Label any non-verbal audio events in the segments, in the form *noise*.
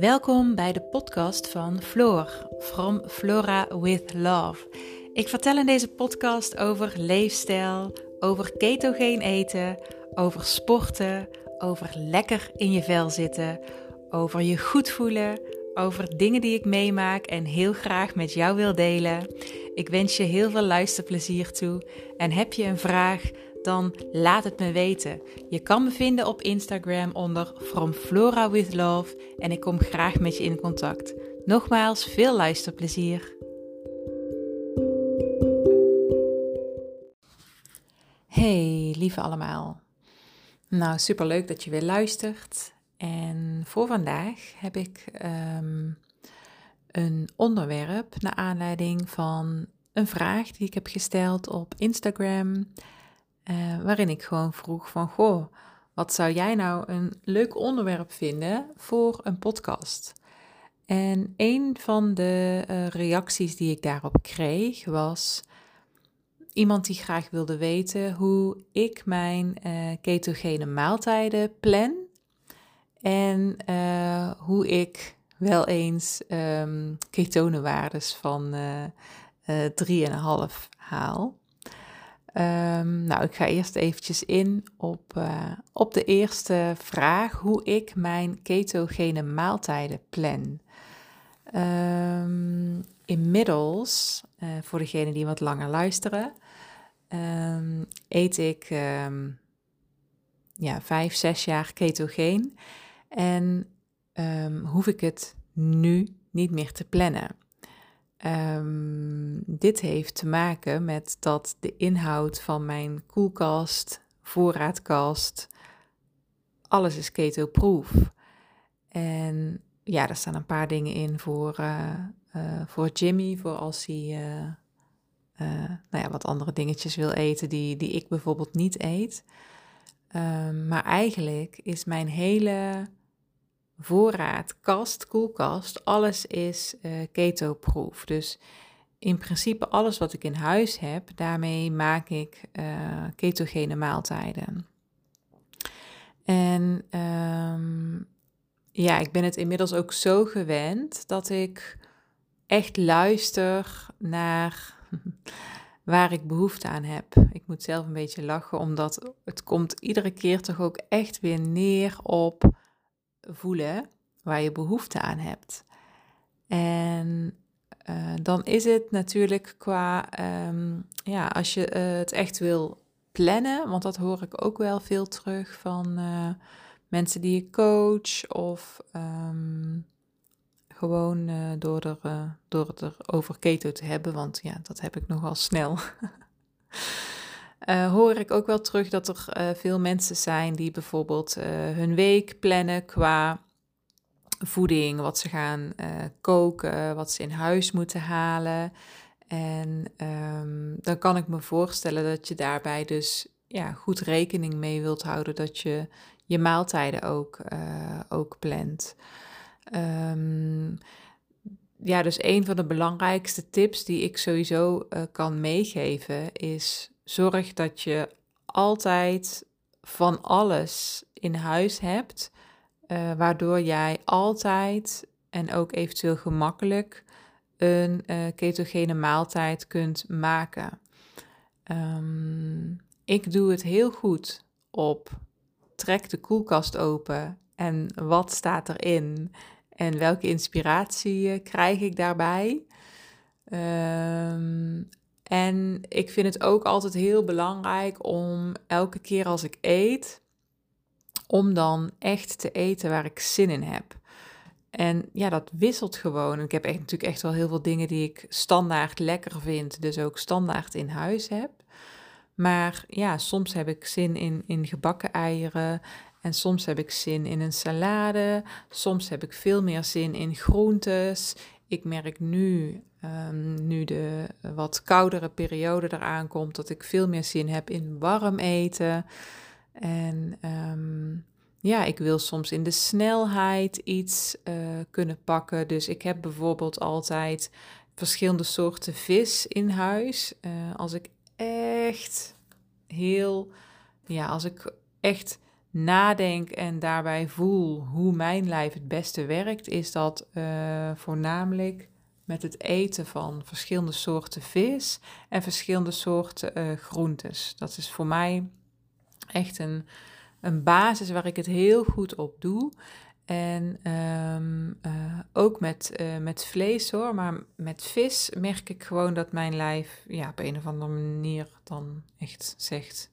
Welkom bij de podcast van Floor, From Flora with Love. Ik vertel in deze podcast over leefstijl, over ketogeen eten, over sporten, over lekker in je vel zitten, over je goed voelen, over dingen die ik meemaak en heel graag met jou wil delen. Ik wens je heel veel luisterplezier toe en heb je een vraag? Dan laat het me weten. Je kan me vinden op Instagram onder From Flora with Love en ik kom graag met je in contact. Nogmaals, veel luisterplezier. Hey, lieve allemaal. Nou, super leuk dat je weer luistert. En voor vandaag heb ik um, een onderwerp naar aanleiding van een vraag die ik heb gesteld op Instagram. Uh, waarin ik gewoon vroeg van, goh, wat zou jij nou een leuk onderwerp vinden voor een podcast? En een van de uh, reacties die ik daarop kreeg was iemand die graag wilde weten hoe ik mijn uh, ketogene maaltijden plan en hoe ik wel eens um, ketonenwaardes van 3,5 haal. Um, nou, ik ga eerst eventjes in op, uh, op de eerste vraag, hoe ik mijn ketogene maaltijden plan. Um, inmiddels, uh, voor degenen die wat langer luisteren, um, eet ik ja, vijf, zes jaar ketogeen en hoef ik het nu niet meer te plannen. Um, dit heeft te maken met dat de inhoud van mijn koelkast, voorraadkast, alles is keto-proof. En ja, er staan een paar dingen in voor, uh, uh, voor Jimmy, voor als hij uh, nou ja, wat andere dingetjes wil eten die, die ik bijvoorbeeld niet eet. Um, maar eigenlijk is mijn hele voorraad, kast, koelkast, alles is uh, keto-proof. Dus in principe alles wat ik in huis heb, daarmee maak ik uh, ketogene maaltijden. En um, ja, ik ben het inmiddels ook zo gewend dat ik echt luister naar *laughs* waar ik behoefte aan heb. Ik moet zelf een beetje lachen, omdat het komt iedere keer toch ook echt weer neer op voelen waar je behoefte aan hebt. En uh, dan is het natuurlijk qua, um, ja, als je uh, het echt wil plannen, want dat hoor ik ook wel veel terug van uh, mensen die ik coach of um, gewoon door, er, door het er over keto te hebben, want ja, dat heb ik nogal snel. *laughs* uh, hoor ik ook wel terug dat er uh, veel mensen zijn die bijvoorbeeld uh, hun week plannen qua voeding, wat ze gaan koken, wat ze in huis moeten halen. En um, dan kan ik me voorstellen dat je daarbij dus ja, goed rekening mee wilt houden dat je je maaltijden ook, ook plant. Um, ja, dus een van de belangrijkste tips die ik sowieso kan meegeven is zorg dat je altijd van alles in huis hebt, uh, waardoor jij altijd en ook eventueel gemakkelijk een uh, ketogene maaltijd kunt maken. Um, ik doe het heel goed op trek de koelkast open en wat staat erin en welke inspiratie uh, krijg ik daarbij. Um, en ik vind het ook altijd heel belangrijk om elke keer als ik eet, om dan echt te eten waar ik zin in heb. En ja, dat wisselt gewoon. Ik heb echt, natuurlijk echt wel heel veel dingen die ik standaard lekker vind, dus ook standaard in huis heb. Maar ja, soms heb ik zin in, in gebakken eieren. En soms heb ik zin in een salade. Soms heb ik veel meer zin in groentes. Ik merk nu Um, nu de wat koudere periode eraan komt, dat ik veel meer zin heb in warm eten. En um, ja, ik wil soms in de snelheid iets uh, kunnen pakken. Dus ik heb bijvoorbeeld altijd verschillende soorten vis in huis. Uh, als ik echt heel, ja, als ik echt nadenk en daarbij voel hoe mijn lijf het beste werkt, is dat uh, voornamelijk met het eten van verschillende soorten vis en verschillende soorten uh, groentes. Dat is voor mij echt een, een basis waar ik het heel goed op doe. En um, uh, ook met, met vlees hoor, maar met vis merk ik gewoon dat mijn lijf ja, op een of andere manier dan echt zegt: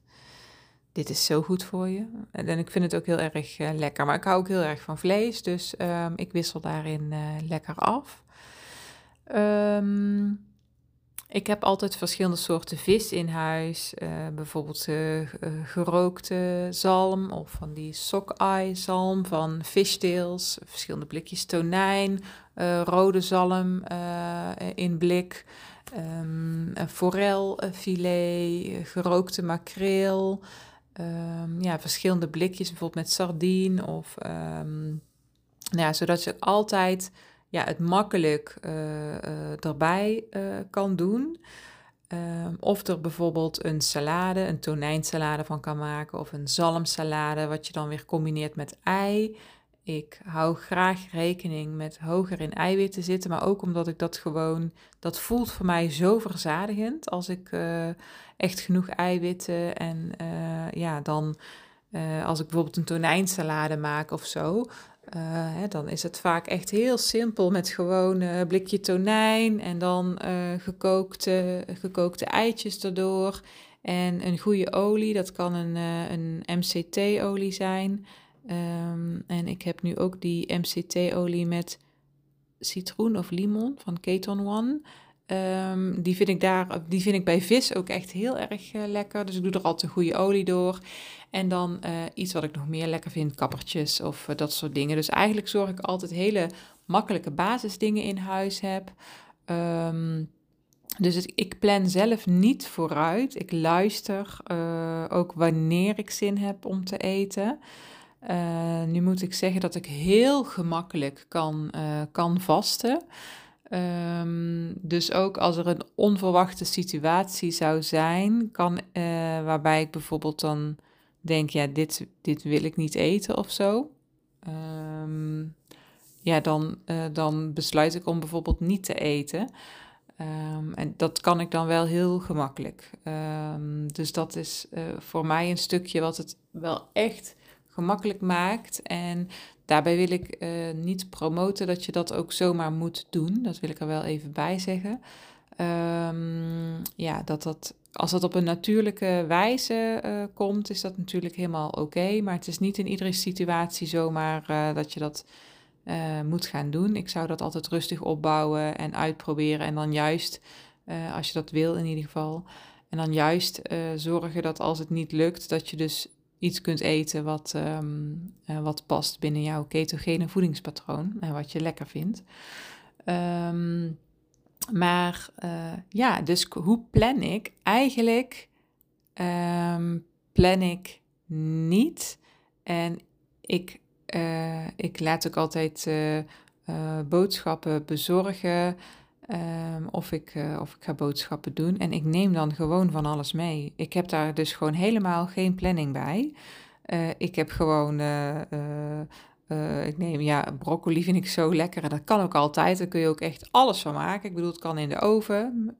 Dit is zo goed voor je. En ik vind het ook heel erg uh, lekker. Maar ik hou ook heel erg van vlees, dus um, ik wissel daarin lekker af. Um, ik heb altijd verschillende soorten vis in huis. Uh, bijvoorbeeld gerookte zalm of van die sockeye zalm van fishtails. Verschillende blikjes tonijn, rode zalm in blik. Um, forelfilet, gerookte makreel. Um, ja, verschillende blikjes, bijvoorbeeld met sardine. Of, um, nou ja, zodat je altijd ja, het makkelijk uh, erbij uh, kan doen. Ehm, of er bijvoorbeeld een salade, een tonijnsalade van kan maken. Of een zalmsalade, wat je dan weer combineert met ei. Ik hou graag rekening met hoger in eiwitten zitten. Maar ook omdat ik dat gewoon, dat voelt voor mij zo verzadigend. Als ik echt genoeg eiwitten en ja, dan... als ik bijvoorbeeld een tonijnsalade maak of zo, uh, hè, dan is het vaak echt heel simpel met gewoon een blikje tonijn en dan gekookte, gekookte eitjes erdoor. En een goede olie, dat kan een, een MCT-olie zijn. Um, en ik heb nu ook die MCT-olie met citroen of limon van Keton One. Um, die, vind ik daar, die vind ik bij vis ook echt heel erg uh, lekker. Dus ik doe er altijd goede olie door. En dan uh, iets wat ik nog meer lekker vind, kappertjes of uh, dat soort dingen. Dus eigenlijk zorg ik altijd hele makkelijke basisdingen in huis heb. Um, dus ik plan zelf niet vooruit. Ik luister ook wanneer ik zin heb om te eten. nu moet ik zeggen dat ik heel gemakkelijk kan, kan vasten. Um, dus ook als er een onverwachte situatie zou zijn, kan, uh, waarbij ik bijvoorbeeld dan denk, ja, dit, dit wil ik niet eten of zo. Um, ja, dan, uh, dan besluit ik om bijvoorbeeld niet te eten. Um, en dat kan ik dan wel heel gemakkelijk. dus dat is uh, voor mij een stukje wat het wel echt gemakkelijk maakt. En Daarbij wil ik uh, niet promoten dat je dat ook zomaar moet doen. Dat wil ik er wel even bij zeggen. Um, ja, dat dat, als dat op een natuurlijke wijze uh, komt, is dat natuurlijk helemaal oké. Maar het is niet in iedere situatie zomaar uh, dat je dat moet gaan doen. Ik zou dat altijd rustig opbouwen en uitproberen. En dan juist, als je dat wil in ieder geval. En dan juist zorgen dat als het niet lukt, dat je dus iets kunt eten wat, um, uh, wat past binnen jouw ketogene voedingspatroon en wat je lekker vindt. Um, maar uh, ja, dus hoe plan ik? Eigenlijk um, plan ik niet. En ik, uh, ik laat ook altijd boodschappen bezorgen. Um, of, ik, uh, of ik ga boodschappen doen. En ik neem dan gewoon van alles mee. Ik heb daar dus gewoon helemaal geen planning bij. Uh, ik heb gewoon. Uh, ik neem, ja, broccoli vind ik zo lekker. En dat kan ook altijd. Daar kun je ook echt alles van maken. Ik bedoel, het kan in de oven.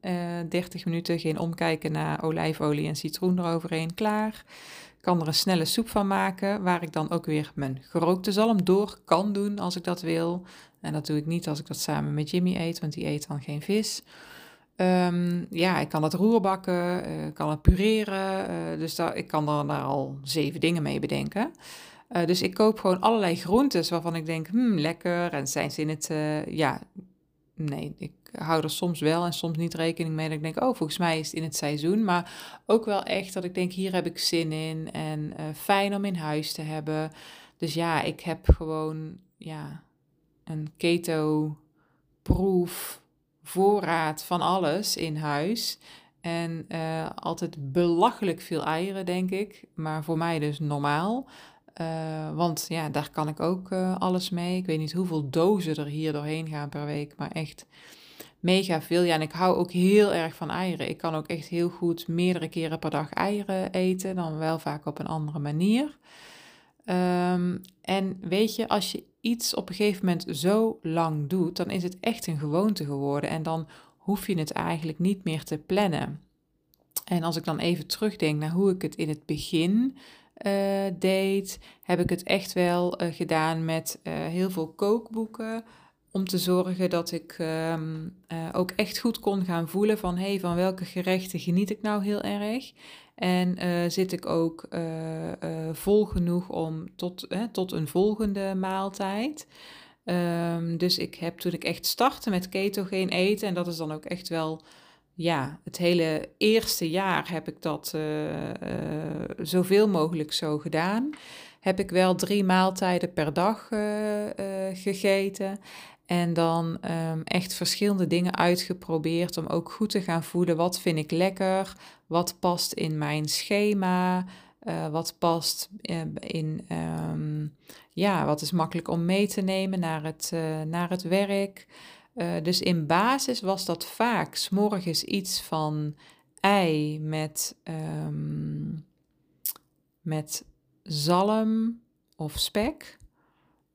30 minuten, geen omkijken naar olijfolie en citroen eroverheen. Klaar. Kan er een snelle soep van maken. Waar ik dan ook weer mijn gerookte zalm door kan doen als ik dat wil. En dat doe ik niet als ik dat samen met Jimmy eet, want die eet dan geen vis. Um, ja, ik kan het roerbakken, uh, ik kan het pureren. Uh, dus ik kan er daar al zeven dingen mee bedenken. Uh, dus ik koop gewoon allerlei groentes waarvan ik denk, hmm, lekker. En zijn ze in het, ja, nee, ik hou er soms wel en soms niet rekening mee. Dat ik denk, oh, volgens mij is het in het seizoen. Maar ook wel echt dat ik denk, hier heb ik zin in. En fijn om in huis te hebben. Dus ja, ik heb gewoon, ja, een keto-proof voorraad van alles in huis. En uh, altijd belachelijk veel eieren, denk ik. Maar voor mij dus normaal. Uh, want ja, daar kan ik ook alles mee. Ik weet niet hoeveel dozen er hier doorheen gaan per week. Maar echt mega veel. Ja, en ik hou ook heel erg van eieren. Ik kan ook echt heel goed meerdere keren per dag eieren eten. Dan wel vaak op een andere manier. Ehm, en weet je, als je iets op een gegeven moment zo lang doet, dan is het echt een gewoonte geworden. En dan hoef je het eigenlijk niet meer te plannen. En als ik dan even terugdenk naar hoe ik het in het begin uh, deed, heb ik het echt wel uh, gedaan met uh, heel veel kookboeken. Om te zorgen dat ik um, ook echt goed kon gaan voelen van hey, van welke gerechten geniet ik nou heel erg. En zit ik ook vol genoeg om tot, tot een volgende maaltijd. Um, dus ik heb toen ik echt startte met ketogeen eten, en dat is dan ook echt wel ja, het hele eerste jaar heb ik dat uh, uh, zoveel mogelijk zo gedaan. Heb ik wel drie maaltijden per dag uh, gegeten. En dan um, echt verschillende dingen uitgeprobeerd om ook goed te gaan voelen. Wat vind ik lekker? Wat past in mijn schema? wat past in, um, ja, wat is makkelijk om mee te nemen naar het, naar het werk? Uh, dus in basis was dat vaak s'morgens iets van ei met, met zalm of spek.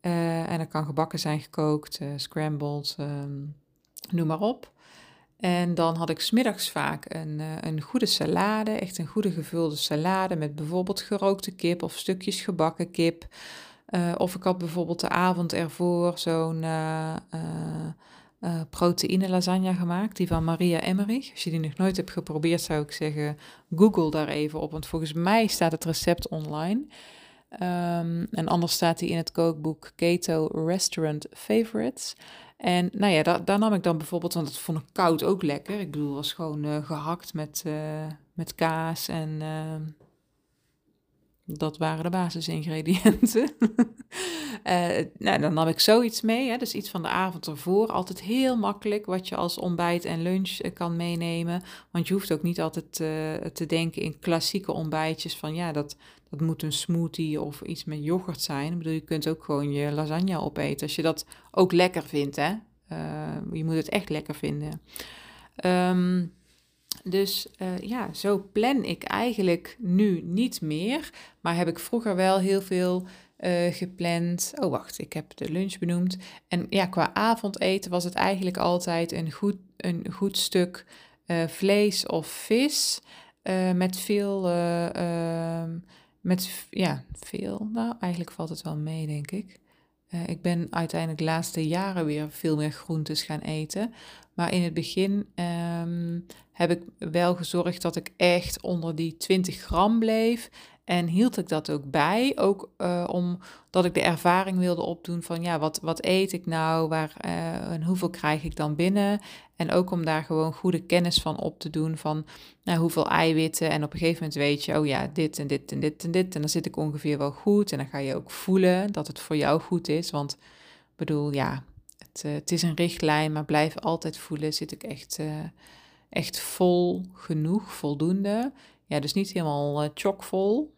Uh, en dat kan gebakken zijn, gekookt, uh, scrambled, um, noem maar op. En dan had ik smiddags vaak een, een goede salade, echt een goede gevulde salade met bijvoorbeeld gerookte kip of stukjes gebakken kip. of ik had bijvoorbeeld de avond ervoor zo'n proteïne lasagne gemaakt, die van Maria Emmerich. Als je die nog nooit hebt geprobeerd, zou ik zeggen, google daar even op, want volgens mij staat het recept online. Um, en anders staat die in het kookboek Keto Restaurant Favorites. En nou ja, daar, nam ik dan bijvoorbeeld, want dat vond ik koud ook lekker. Ik bedoel, was gewoon uh, gehakt met, uh, met kaas en uh, dat waren de basisingrediënten. uh, *laughs* nou, dan nam ik zoiets mee, hè, dus iets van de avond ervoor. Altijd heel makkelijk wat je als ontbijt en lunch kan meenemen. Want je hoeft ook niet altijd te denken in klassieke ontbijtjes van ja, dat, dat moet een smoothie of iets met yoghurt zijn. Ik bedoel, je kunt ook gewoon je lasagne opeten als je dat ook lekker vindt. Hè? je moet het echt lekker vinden. Um, dus uh, ja, zo plan ik eigenlijk nu niet meer. Maar heb ik vroeger wel heel veel uh, gepland. Oh, wacht, ik heb de lunch benoemd. En ja, qua avondeten was het eigenlijk altijd een goed, een goed stuk vlees of vis. met veel. Ehm, met ja, veel. Nou, eigenlijk valt het wel mee, denk ik. ik ben uiteindelijk de laatste jaren weer veel meer groentes gaan eten. Maar in het begin um, heb ik wel gezorgd dat ik echt onder die 20 gram bleef. En hield ik dat ook bij, ook uh, omdat ik de ervaring wilde opdoen van ja, wat, wat eet ik nou, waar, uh, en hoeveel krijg ik dan binnen. En ook om daar gewoon goede kennis van op te doen van nou, hoeveel eiwitten. En op een gegeven moment weet je, oh ja, dit en dit en dit en dit. En dan zit ik ongeveer wel goed. En dan ga je ook voelen dat het voor jou goed is. Want ik bedoel, ja, het, uh, het is een richtlijn, maar blijf altijd voelen, zit ik echt echt vol genoeg, voldoende. Ja, dus niet helemaal uh, chockvol.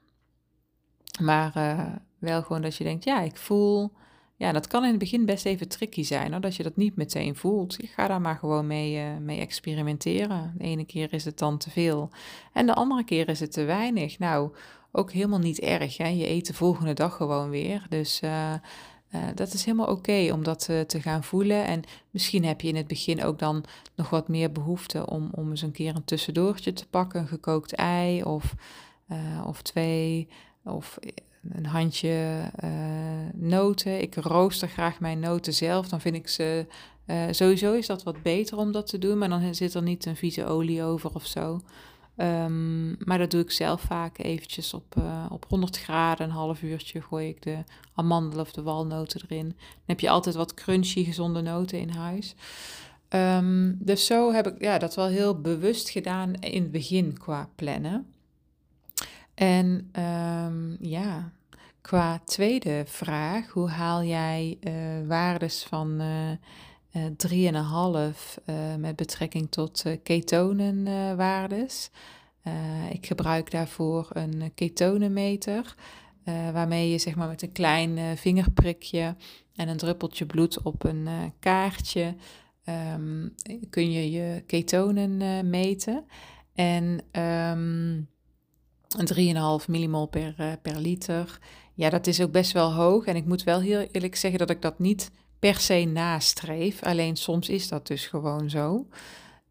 Maar uh, wel gewoon dat je denkt, ja, ik voel... Ja, dat kan in het begin best even tricky zijn, hoor, dat je dat niet meteen voelt. Je gaat daar maar gewoon mee, uh, mee experimenteren. De ene keer is het dan te veel en de andere keer is het te weinig. Nou, ook helemaal niet erg, hè. Je eet de volgende dag gewoon weer. Dus... uh, dat is helemaal oké om dat uh, te gaan voelen. En misschien heb je in het begin ook dan nog wat meer behoefte om, om eens een keer een tussendoortje te pakken. Een gekookt ei of, uh, of twee. Of een handje noten. Ik rooster graag mijn noten zelf. Dan vind ik ze. sowieso is dat wat beter om dat te doen. Maar dan zit er niet een vieze olie over of zo. Um, maar dat doe ik zelf vaak eventjes op, uh, op 100 graden, een half uurtje gooi ik de amandelen of de walnoten erin. Dan heb je altijd wat crunchy, gezonde noten in huis. Um, dus zo heb ik ja, dat wel heel bewust gedaan in het begin qua plannen. En um, ja, qua tweede vraag, hoe haal jij uh, waardes van... Uh, uh, eh, 3,5 uh, met betrekking tot uh, ketonenwaardes. Ik gebruik daarvoor een ketonenmeter, waarmee je zeg maar met een klein vingerprikje en een druppeltje bloed op een kaartje um, kun je je ketonen meten. En um, 3,5 millimol per, per liter ja, dat is ook best wel hoog. En ik moet wel heel eerlijk zeggen dat ik dat niet per se nastreef. Alleen soms is dat dus gewoon zo.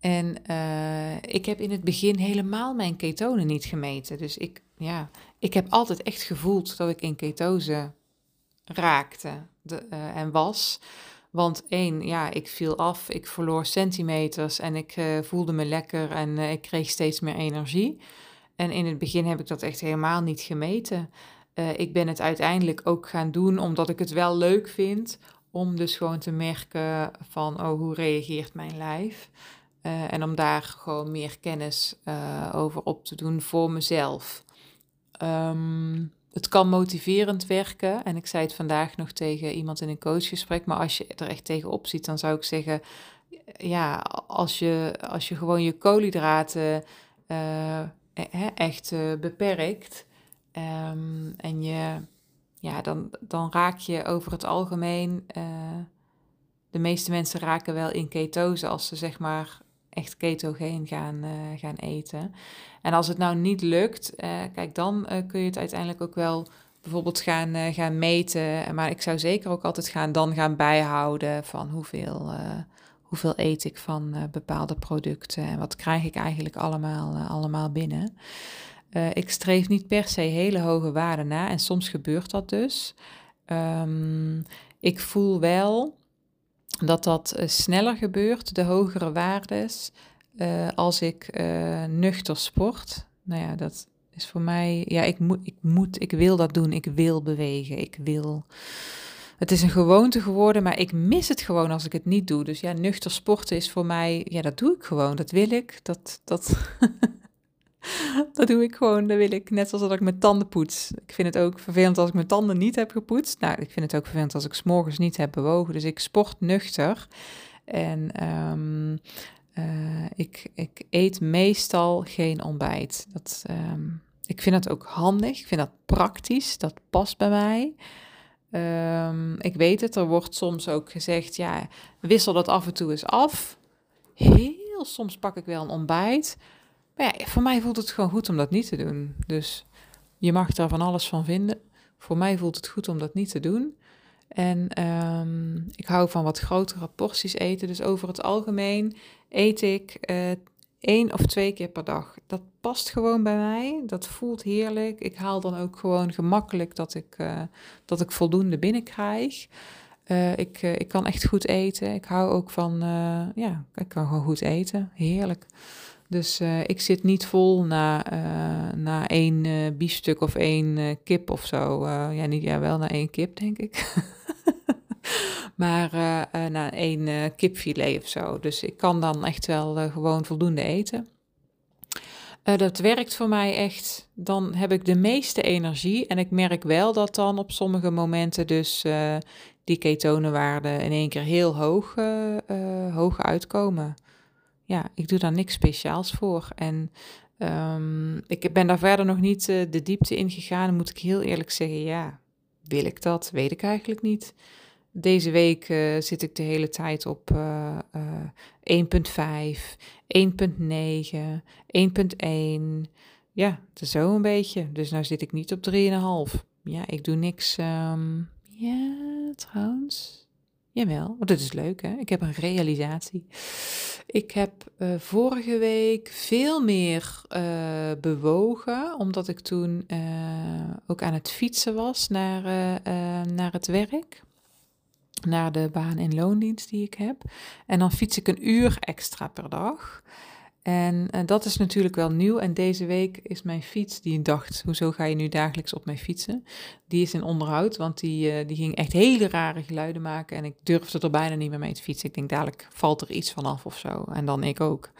En uh, ik heb in het begin helemaal mijn ketonen niet gemeten. Dus ik, ja, ik heb altijd echt gevoeld dat ik in ketose raakte de, uh, en was. Want één, ja, ik viel af, ik verloor centimeters en ik uh, voelde me lekker en ik kreeg steeds meer energie. En in het begin heb ik dat echt helemaal niet gemeten. ik ben het uiteindelijk ook gaan doen omdat ik het wel leuk vind om dus gewoon te merken van, oh, hoe reageert mijn lijf? Uh, en om daar gewoon meer kennis uh, over op te doen voor mezelf. Um, het kan motiverend werken. En ik zei het vandaag nog tegen iemand in een coachgesprek. Maar als je er echt tegenop ziet, dan zou ik zeggen: ja, als je, als je gewoon je koolhydraten uh, echt beperkt. Um, en je ja, dan, dan raak je over het algemeen. Uh, de meeste mensen raken wel in ketose als ze zeg maar echt ketogeen gaan, uh, gaan eten. En als het nou niet lukt, uh, kijk, dan kun je het uiteindelijk ook wel bijvoorbeeld gaan, gaan meten. Maar ik zou zeker ook altijd gaan, dan gaan bijhouden van hoeveel, hoeveel eet ik van bepaalde producten en wat krijg ik eigenlijk allemaal, allemaal binnen. Uh, ik streef niet per se hele hoge waarden na en soms gebeurt dat dus. Um, ik voel wel dat dat uh, sneller gebeurt, de hogere waardes, uh, als ik nuchter sport. Nou ja, dat is voor mij, ja, ik moet, ik moet, ik wil dat doen, ik wil bewegen, ik wil. Het is een gewoonte geworden, maar ik mis het gewoon als ik het niet doe. Dus ja, nuchter sporten is voor mij, ja, dat doe ik gewoon, dat wil ik. Dat, dat *laughs* *laughs* dat doe ik gewoon, dat wil ik. Net zoals dat ik mijn tanden poets. Ik vind het ook vervelend als ik mijn tanden niet heb gepoetst. Nou, ik vind het ook vervelend als ik s'morgens niet heb bewogen. Dus ik sport nuchter. En um, uh, ik, ik eet meestal geen ontbijt. Dat, um, ik vind dat ook handig. Ik vind dat praktisch. Dat past bij mij. Um, ik weet het, er wordt soms ook gezegd, ja, wissel dat af en toe eens af. Heel soms pak ik wel een ontbijt. Maar ja, voor mij voelt het gewoon goed om dat niet te doen. Dus je mag daar van alles van vinden. Voor mij voelt het goed om dat niet te doen. En um, ik hou van wat grotere porties eten. Dus over het algemeen eet ik uh, één of twee keer per dag. Dat past gewoon bij mij. Dat voelt heerlijk. Ik haal dan ook gewoon gemakkelijk dat ik, uh, dat ik voldoende binnenkrijg. Uh, ik, ik kan echt goed eten. Ik hou ook van, ja, ik kan gewoon goed eten. Heerlijk. Dus uh, ik zit niet vol na, uh, na één uh, biefstuk of één kip of zo. ja, niet, ja, wel na één kip, denk ik. *laughs* maar na één kipfilet of zo. Dus ik kan dan echt wel gewoon voldoende eten. dat werkt voor mij echt. Dan heb ik de meeste energie. En ik merk wel dat dan op sommige momenten dus die ketonenwaarden in één keer heel hoog, hoog uitkomen ja, ik doe daar niks speciaals voor. En um, ik ben daar verder nog niet uh, de diepte in gegaan. moet ik heel eerlijk zeggen, ja, wil ik dat? Weet ik eigenlijk niet. Deze week uh, zit ik de hele tijd op uh, 1.5, 1.9, 1.1. Ja, zo een beetje. Dus nou zit ik niet op 3,5. Ja, ik doe niks. Um, ja, trouwens. Jawel, dit is leuk hè. Ik heb een realisatie. Ik heb uh, vorige week veel meer uh, bewogen, omdat ik toen uh, ook aan het fietsen was naar, naar het werk. Naar de baan- en loondienst die ik heb. En dan fiets ik een uur extra per dag. En, en, dat is natuurlijk wel nieuw. En deze week is mijn fiets, die dacht, hoezo ga je nu dagelijks op mij fietsen? Die is in onderhoud, want die, uh, die ging echt hele rare geluiden maken. En ik durfde er bijna niet meer mee te fietsen. Ik denk, dadelijk valt er iets vanaf of zo. En dan ik ook.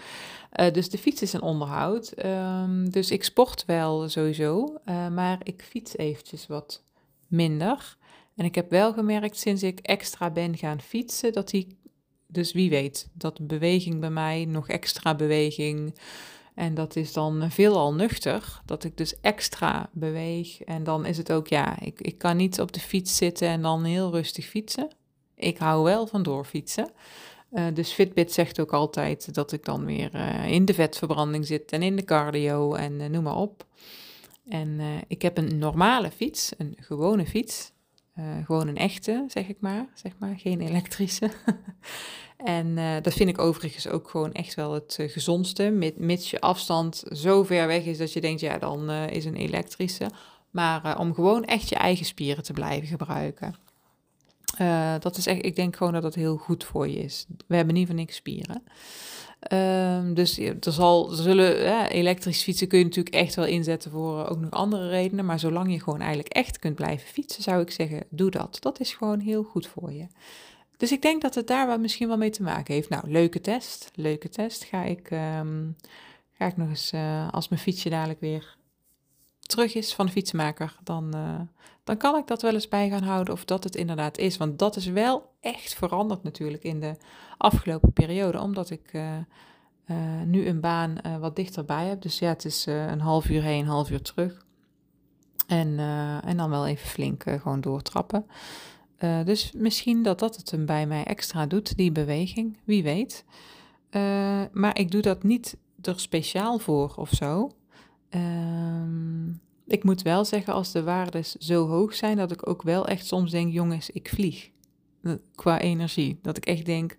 Uh, dus de fiets is in onderhoud. Um, dus ik sport wel sowieso. Maar ik fiets eventjes wat minder. En ik heb wel gemerkt sinds ik extra ben gaan fietsen, dat die dus wie weet, dat beweging bij mij, nog extra beweging. En dat is dan veelal nuchter, dat ik dus extra beweeg. En dan is het ook, ja, ik, ik kan niet op de fiets zitten en dan heel rustig fietsen. Ik hou wel van doorfietsen. Uh, dus Fitbit zegt ook altijd dat ik dan weer uh, in de vetverbranding zit en in de cardio en uh, noem maar op. En ik heb een normale fiets, een gewone fiets. Gewoon een echte, zeg ik maar. Zeg maar, geen elektrische. *laughs* en dat vind ik overigens ook gewoon echt wel het gezondste. Mits je afstand zo ver weg is dat je denkt, ja, dan is een elektrische. Maar om gewoon echt je eigen spieren te blijven gebruiken. Dat is echt, ik denk gewoon dat dat heel goed voor je is. We hebben niet van niks spieren. Uh, dus er, zal, zullen ja, elektrisch fietsen kun je natuurlijk echt wel inzetten voor uh, ook nog andere redenen. Maar zolang je gewoon eigenlijk echt kunt blijven fietsen, zou ik zeggen, doe dat. Dat is gewoon heel goed voor je. Dus ik denk dat het daar wel misschien wel mee te maken heeft. Nou, leuke test. Leuke test. Ga ik, um, ga ik nog eens, uh, als mijn fietsje dadelijk weer terug is van de fietsenmaker, dan, uh, dan kan ik dat wel eens bij gaan houden of dat het inderdaad is. Want dat is wel echt veranderd natuurlijk in de afgelopen periode, omdat ik uh, uh, nu een baan wat dichterbij heb. Dus ja, het is een half uur heen, een half uur terug. En, en dan wel even flink gewoon doortrappen. dus misschien dat dat het hem bij mij extra doet, die beweging, wie weet. maar ik doe dat niet er speciaal voor of zo. Ehm, ik moet wel zeggen, als de waardes zo hoog zijn, dat ik ook wel echt soms denk, jongens, ik vlieg. Qua energie. Dat ik echt denk,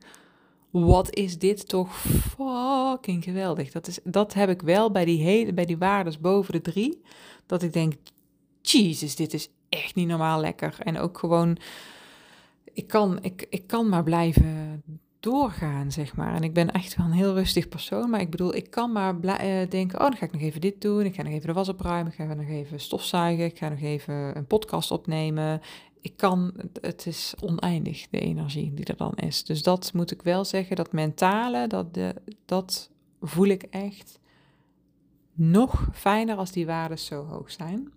wat is dit toch fucking geweldig. Dat, is, dat heb ik wel bij die, hele, bij die waardes boven de drie. Dat ik denk, Jesus, dit is echt niet normaal lekker. En ook gewoon, ik kan, ik, ik kan maar blijven doorgaan, zeg maar. En ik ben echt wel een heel rustig persoon, maar ik bedoel, ik kan maar uh, denken, oh, dan ga ik nog even dit doen, ik ga nog even de was opruimen, ik ga nog even stofzuigen, ik ga nog even een podcast opnemen. Ik kan, het is oneindig, de energie die er dan is. Dus dat moet ik wel zeggen, dat mentale, dat, de, dat voel ik echt nog fijner als die waarden zo hoog zijn.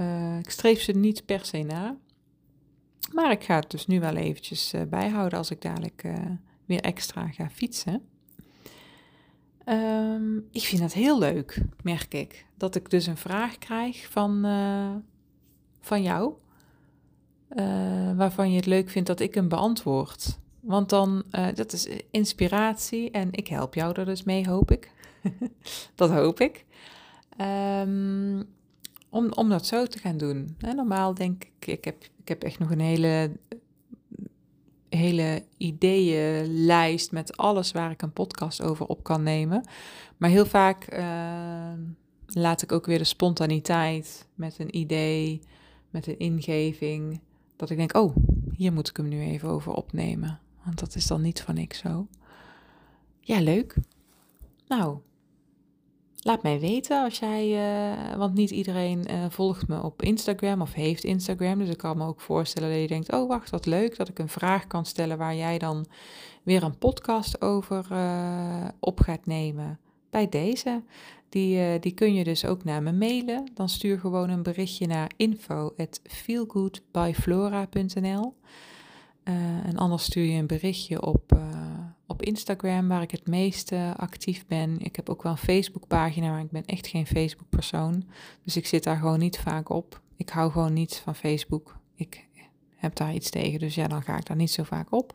Uh, ik streef ze niet per se na. Maar ik ga het dus nu wel eventjes uh, bijhouden als ik dadelijk uh, weer extra ga fietsen. Um, ik vind het heel leuk, merk ik, dat ik dus een vraag krijg van, uh, van jou. waarvan je het leuk vindt dat ik hem beantwoord. Want dan, dat is inspiratie en ik help jou er dus mee, hoop ik. *laughs* dat hoop ik. Um, om, om dat zo te gaan doen. normaal denk ik, ik heb, ik heb echt nog een hele, hele ideeënlijst met alles waar ik een podcast over op kan nemen. Maar heel vaak uh, laat ik ook weer de spontaniteit met een idee, met een ingeving. Dat ik denk, oh, hier moet ik hem nu even over opnemen. Want dat is dan niet van ik zo. Ja, leuk. Nou, Laat mij weten als jij, uh, want niet iedereen uh, volgt me op Instagram of heeft Instagram. Dus ik kan me ook voorstellen dat je denkt, oh wacht, wat leuk dat ik een vraag kan stellen waar jij dan weer een podcast over uh, op gaat nemen. Bij deze, die, die kun je dus ook naar me mailen. Dan stuur gewoon een berichtje naar info@feelgoodbyflora.nl. en anders stuur je een berichtje op op Instagram, waar ik het meeste actief ben. Ik heb ook wel een Facebookpagina, maar ik ben echt geen Facebook-persoon. Dus ik zit daar gewoon niet vaak op. Ik hou gewoon niet van Facebook. Ik heb daar iets tegen, dus ja, dan ga ik daar niet zo vaak op.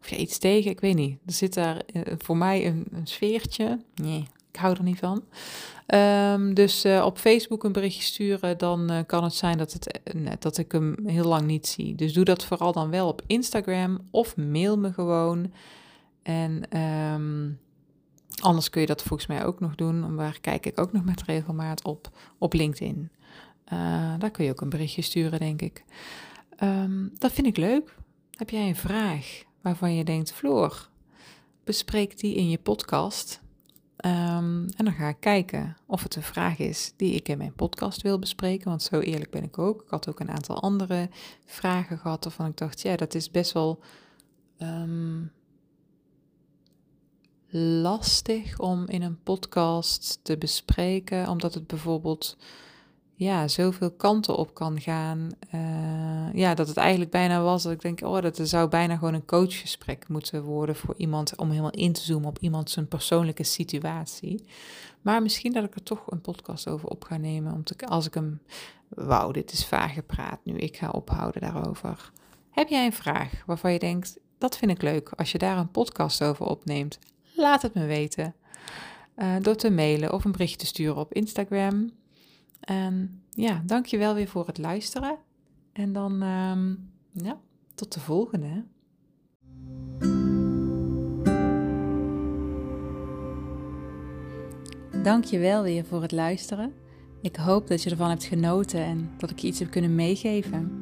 Of ja, iets tegen, ik weet niet. Er zit daar eh, voor mij een, sfeertje. Nee, ik hou er niet van. Um, dus uh, op Facebook een berichtje sturen, dan uh, kan het zijn dat, het, dat ik hem heel lang niet zie. Dus doe dat vooral dan wel op Instagram of mail me gewoon. En um, anders kun je dat volgens mij ook nog doen. Waar kijk ik ook nog met regelmaat op? Op LinkedIn. Uh, daar kun je ook een berichtje sturen, denk ik. Um, dat vind ik leuk. Heb jij een vraag waarvan je denkt, Floor, bespreek die in je podcast. Um, en dan ga ik kijken of het een vraag is die ik in mijn podcast wil bespreken. Want zo eerlijk ben ik ook. Ik had ook een aantal andere vragen gehad waarvan ik dacht, ja, dat is best wel lastig om in een podcast te bespreken, omdat het bijvoorbeeld ja, zoveel kanten op kan gaan. Uh, ja, dat het eigenlijk bijna was dat ik denk, oh, dat er zou bijna gewoon een coachgesprek moeten worden voor iemand om helemaal in te zoomen op iemand zijn persoonlijke situatie. Maar misschien dat ik er toch een podcast over op ga nemen, om te, als ik hem, wauw, dit is vaag gepraat nu, ik ga ophouden daarover. Heb jij een vraag waarvan je denkt, dat vind ik leuk als je daar een podcast over opneemt? Laat het me weten. Uh, door te mailen of een bericht te sturen op Instagram. En ja, dankjewel weer voor het luisteren. En dan ehm, ja, tot de volgende. Dankjewel weer voor het luisteren. Ik hoop dat je ervan hebt genoten en dat ik je iets heb kunnen meegeven.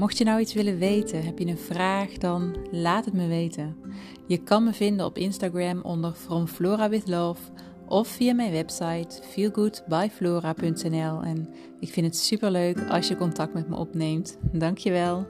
Mocht je nou iets willen weten, heb je een vraag, dan laat het me weten. Je kan me vinden op Instagram onder From Flora with Love of via mijn website feelgoodbyflora.nl. En ik vind het super leuk als je contact met me opneemt. Dankjewel.